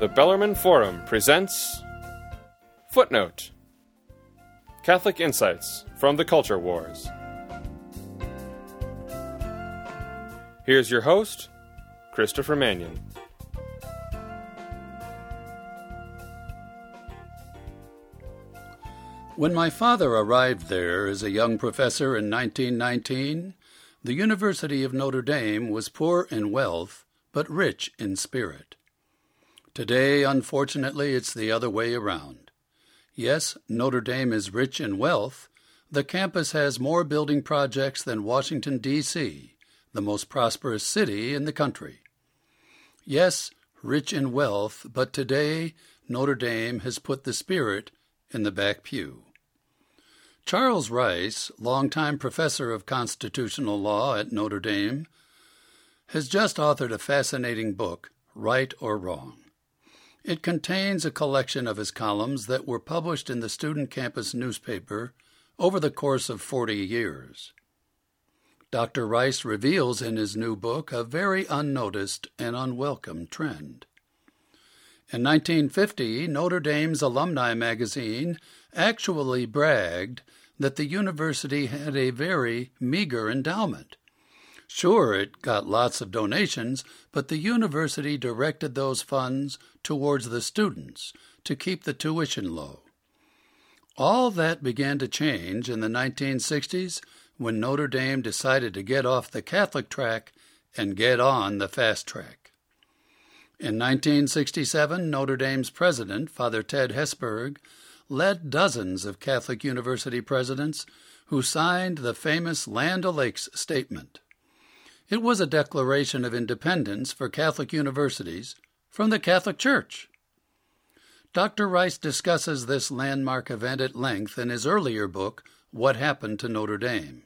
The Bellarmine Forum presents Footnote Catholic Insights from the Culture Wars. Here's your host, Christopher Manion. When my father arrived there as a young professor in 1919, the University of Notre Dame was poor in wealth but rich in spirit. Today, unfortunately, it's the other way around. Yes, Notre Dame is rich in wealth. The campus has more building projects than Washington, D.C., the most prosperous city in the country. Yes, rich in wealth, but today Notre Dame has put the spirit in the back pew. Charles Rice, longtime professor of constitutional law at Notre Dame, has just authored a fascinating book, Right or Wrong. It contains a collection of his columns that were published in the student campus newspaper over the course of 40 years. Dr. Rice reveals in his new book a very unnoticed and unwelcome trend. In 1950, Notre Dame's alumni magazine actually bragged that the university had a very meager endowment. Sure, it got lots of donations, but the university directed those funds towards the students to keep the tuition low. All that began to change in the 1960s when Notre Dame decided to get off the Catholic track and get on the fast track. In 1967, Notre Dame's president, Father Ted Hesburgh, led dozens of Catholic university presidents who signed the famous Land O'Lakes Statement. It was a declaration of independence for Catholic universities from the Catholic Church. Dr. Rice discusses this landmark event at length in his earlier book, What Happened to Notre Dame.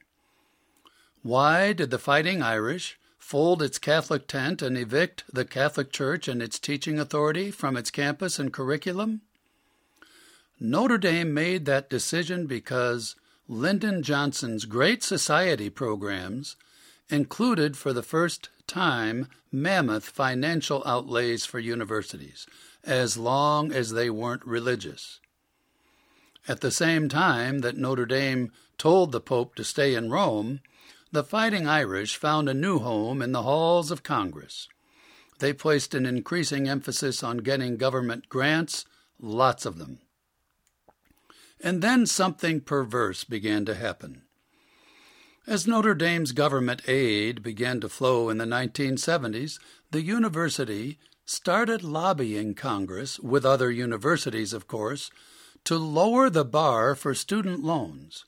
Why did the Fighting Irish fold its Catholic tent and evict the Catholic Church and its teaching authority from its campus and curriculum? Notre Dame made that decision because Lyndon Johnson's Great Society programs included for the first time mammoth financial outlays for universities, as long as they weren't religious. At the same time that Notre Dame told the Pope to stay in Rome, the Fighting Irish found a new home in the halls of Congress. They placed an increasing emphasis on getting government grants, lots of them. And then something perverse began to happen. As Notre Dame's government aid began to flow in the 1970s, the university started lobbying Congress, with other universities, of course, to lower the bar for student loans,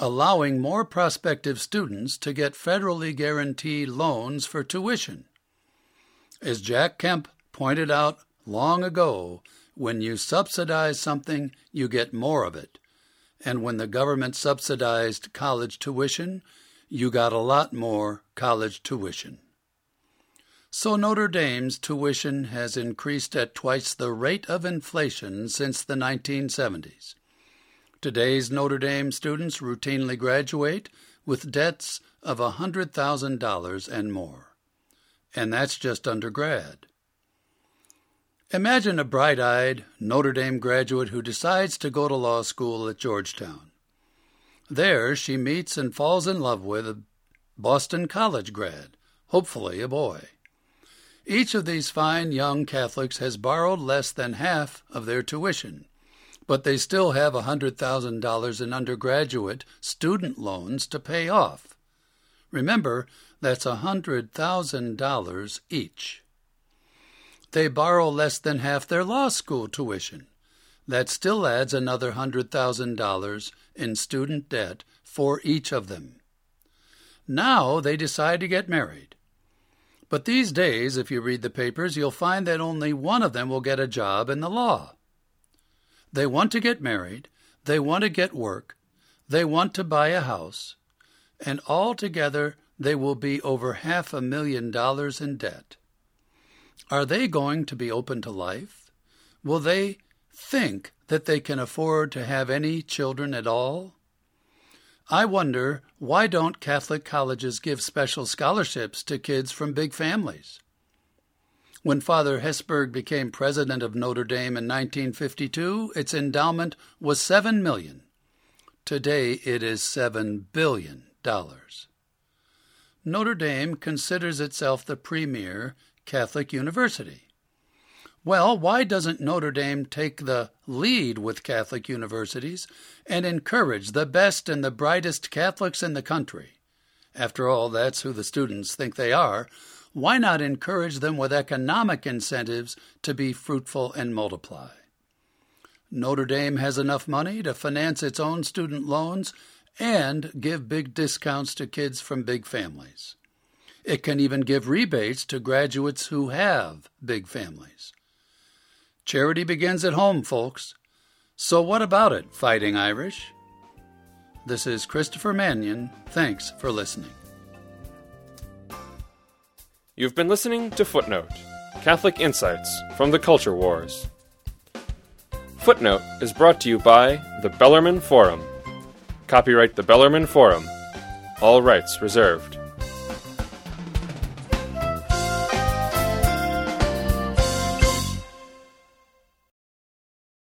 allowing more prospective students to get federally guaranteed loans for tuition. As Jack Kemp pointed out long ago, when you subsidize something, you get more of it and when the government subsidized college tuition, you got a lot more college tuition. So Notre Dame's tuition has increased at twice the rate of inflation since the 1970s. Today's Notre Dame students routinely graduate with debts of $100,000 and more. And that's just undergrad. Imagine a bright eyed Notre Dame graduate who decides to go to law school at Georgetown. There, she meets and falls in love with a Boston College grad, hopefully a boy. Each of these fine young Catholics has borrowed less than half of their tuition, but they still have a $100,000 in undergraduate student loans to pay off. Remember, that's a $100,000 each they borrow less than half their law school tuition. That still adds another $100,000 in student debt for each of them. Now they decide to get married. But these days, if you read the papers, you'll find that only one of them will get a job in the law. They want to get married, they want to get work, they want to buy a house, and altogether they will be over half a million dollars in debt. Are they going to be open to life? Will they think that they can afford to have any children at all? I wonder why don't Catholic colleges give special scholarships to kids from big families? When Father Hesburgh became president of Notre Dame in 1952, its endowment was 7 million. Today it is 7 billion dollars. Notre Dame considers itself the premier Catholic university. Well, why doesn't Notre Dame take the lead with Catholic universities and encourage the best and the brightest Catholics in the country? After all, that's who the students think they are. Why not encourage them with economic incentives to be fruitful and multiply? Notre Dame has enough money to finance its own student loans and give big discounts to kids from big families. It can even give rebates to graduates who have big families. Charity begins at home, folks. So what about it, Fighting Irish? This is Christopher Manion. Thanks for listening. You've been listening to Footnote Catholic Insights from the Culture Wars. Footnote is brought to you by the Bellarmine Forum. Copyright the Bellarmine Forum. All rights reserved.